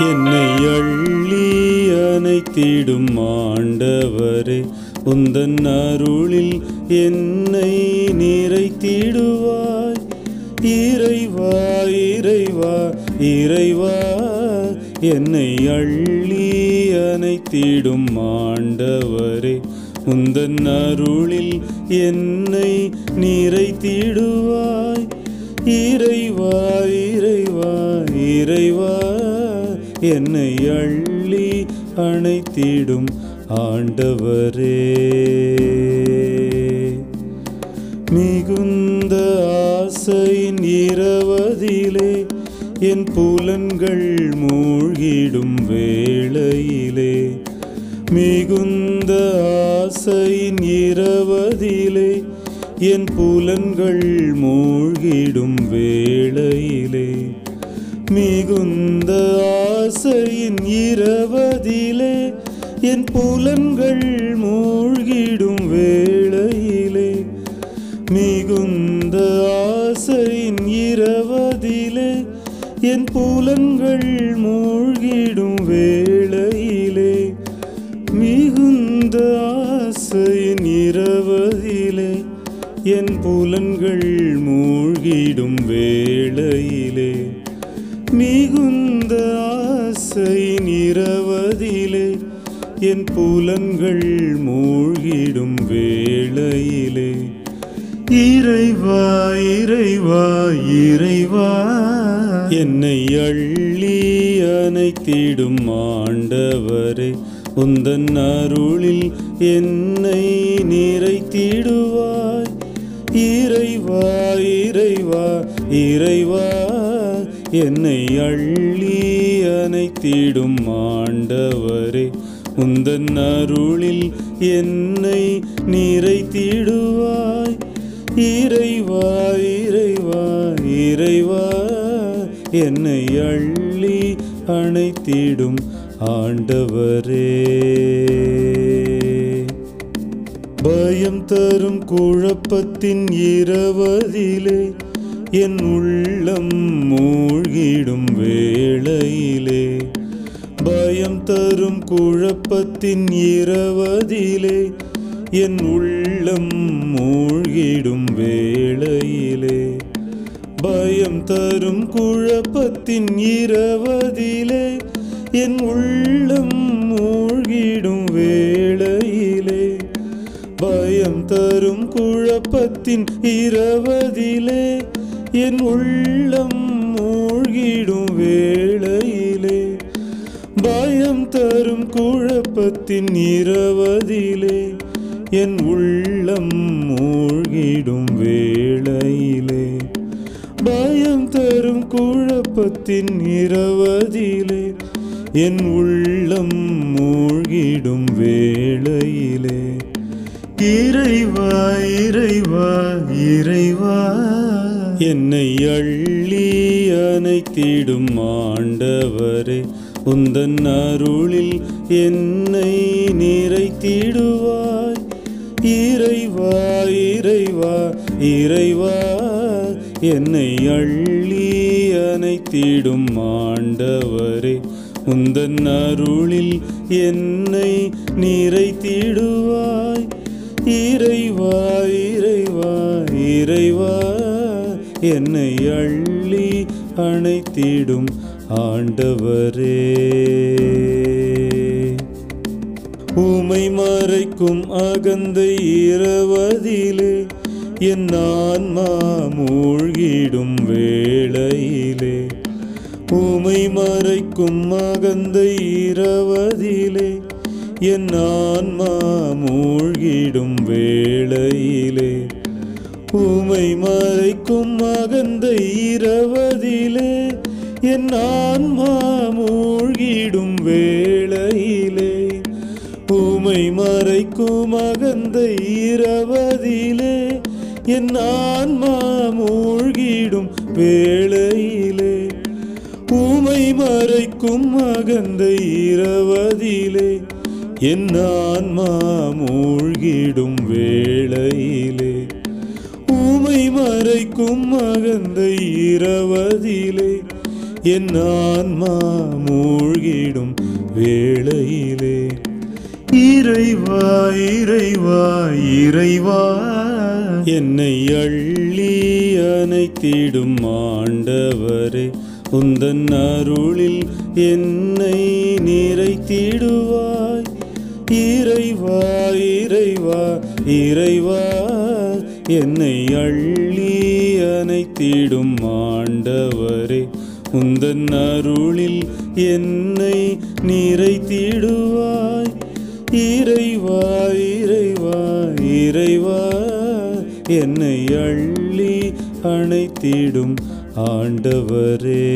என்னை அள்ளி அனைத்திடும் ஆண்டவரே உந்தன் அருளில் என்னை நிறைத்திடுவாய். இறைவா இறைவா இறைவா என்னை அள்ளி அனைத்திடும் ஆண்டவரே உந்தன் அருளில் என்னை நிறைத்திடுவாய். இறைவா இறைவா இறைவா என்னை அள்ளி அணைத்திடும் ஆண்டவரே. மிகுந்த ஆசையின் இரவதிலே என் புலன்கள் மூழ்கிடும் வேளையிலே. மிகுந்த ஆசையின் இரவதிலே என் புலன்கள் மூழ்கிடும் வேளையிலே. மிகுந்த ஆசையின் இரவதிலே என் புலன்கள் மூழ்கிடும் வேளையிலே. மிகுந்த ஆசையின் இரவதிலே என் புலன்கள் மூழ்கிடும் வேளையிலே. மிகுந்த ஆசையின் இரவதிலே என் புலன்கள் மூழ்கிடும் வேளையிலே. மிகுந்த ஆசையின் நிறவதிலே என் புலன்கள் மூழ்கிடும் வேளையிலே. இறைவா இறைவா இறைவா என்னை அள்ளி அணைத்திடும் ஆண்டவரே உந்தன் அருளில் என்னை நிறைத்திடுவாய். இறைவா இறைவா இறைவா என்னை அள்ளி அணைத்திடும் ஆண்டவரே உந்தன் அருளில் என்னை நிறைத்திடுவாய். இறைவா இறைவா இறைவா என்னை அள்ளி அணைத்திடும் ஆண்டவரே. பயம் தரும் குழப்பத்தின் இரவதிலே என் உள்ளம் மூழ்கிடும் வேளையிலே. பயம் தரும் குழப்பத்தின் இரவதிலே. என் உள்ளம் மூழ்கிடும் வேளையிலே. பயம் தரும் குழப்பத்தின் இரவதிலே. என் உள்ளம் மூழ்கிடும் வேளையிலே. பயம் தரும் குழப்பத்தின் இரவதிலே. என் உள்ளம் மூழ்கிடும் வேளையிலே பயம் தரும் குழப்பத்தின் இரவதிலே என் உள்ளம் மூழ்கிடும் வேளையிலே பயம் தரும் குழப்பத்தின் இரவதிலே என் உள்ளம் மூழ்கிடும் வேளையிலே. இறைவா இறைவா இறைவா. என்னை அள்ளி அனைத்திடும் ஆண்டவரே உந்தன் அருளில் என்னை நிறைத்திடுவாய். இறைவா இறைவா இறைவா என்னை அள்ளி அனைத்திடும் ஆண்டவரே உந்தன் அருளில் என்னை நிறைத்திடுவாய். இறைவா இறைவா இறைவா என்னை அள்ளி அணைத்திடும் ஆண்டவரே. உமை மறைக்கும் அகந்தை இரவதிலே என் ஆன்மா மூழ்கிடும் வேளையிலே. உமை மறைக்கும் அகந்தை இரவதிலே என் ஆன்மா மூழ்கிடும் வேளையிலே. பூமை மறைக்கும் மகந்த இரவதிலே என் ஆன்மா மூழ்கிடும் வேளையிலே. பூமை மறைக்கும் மகந்த இரவதிலே என் ஆன்மா மூழ்கிடும் வேளையிலே. பூமை மறைக்கும் மகந்த இரவதிலே என் ஆன்மா மூழ்கிடும் வேளையிலே. மறைக்கும் அகந்தை இரவதிலே என் ஆன்மா மூழ்கிடும் வேளையிலே. இறைவா இறைவா இறைவா என்னை அள்ளி அனைத்திடும் ஆண்டவரே உந்தன் அருளில் என்னை நிறைத்திடுவாய். இறைவா இறைவா இறைவா என்னை அள்ளி அனைத்திடும் ஆண்டவரே உந்தன் அருளில் என்னை நிறைத்திடுவாய். இறைவா இறைவா இறைவா என்னை அள்ளி அணைத்திடும் ஆண்டவரே.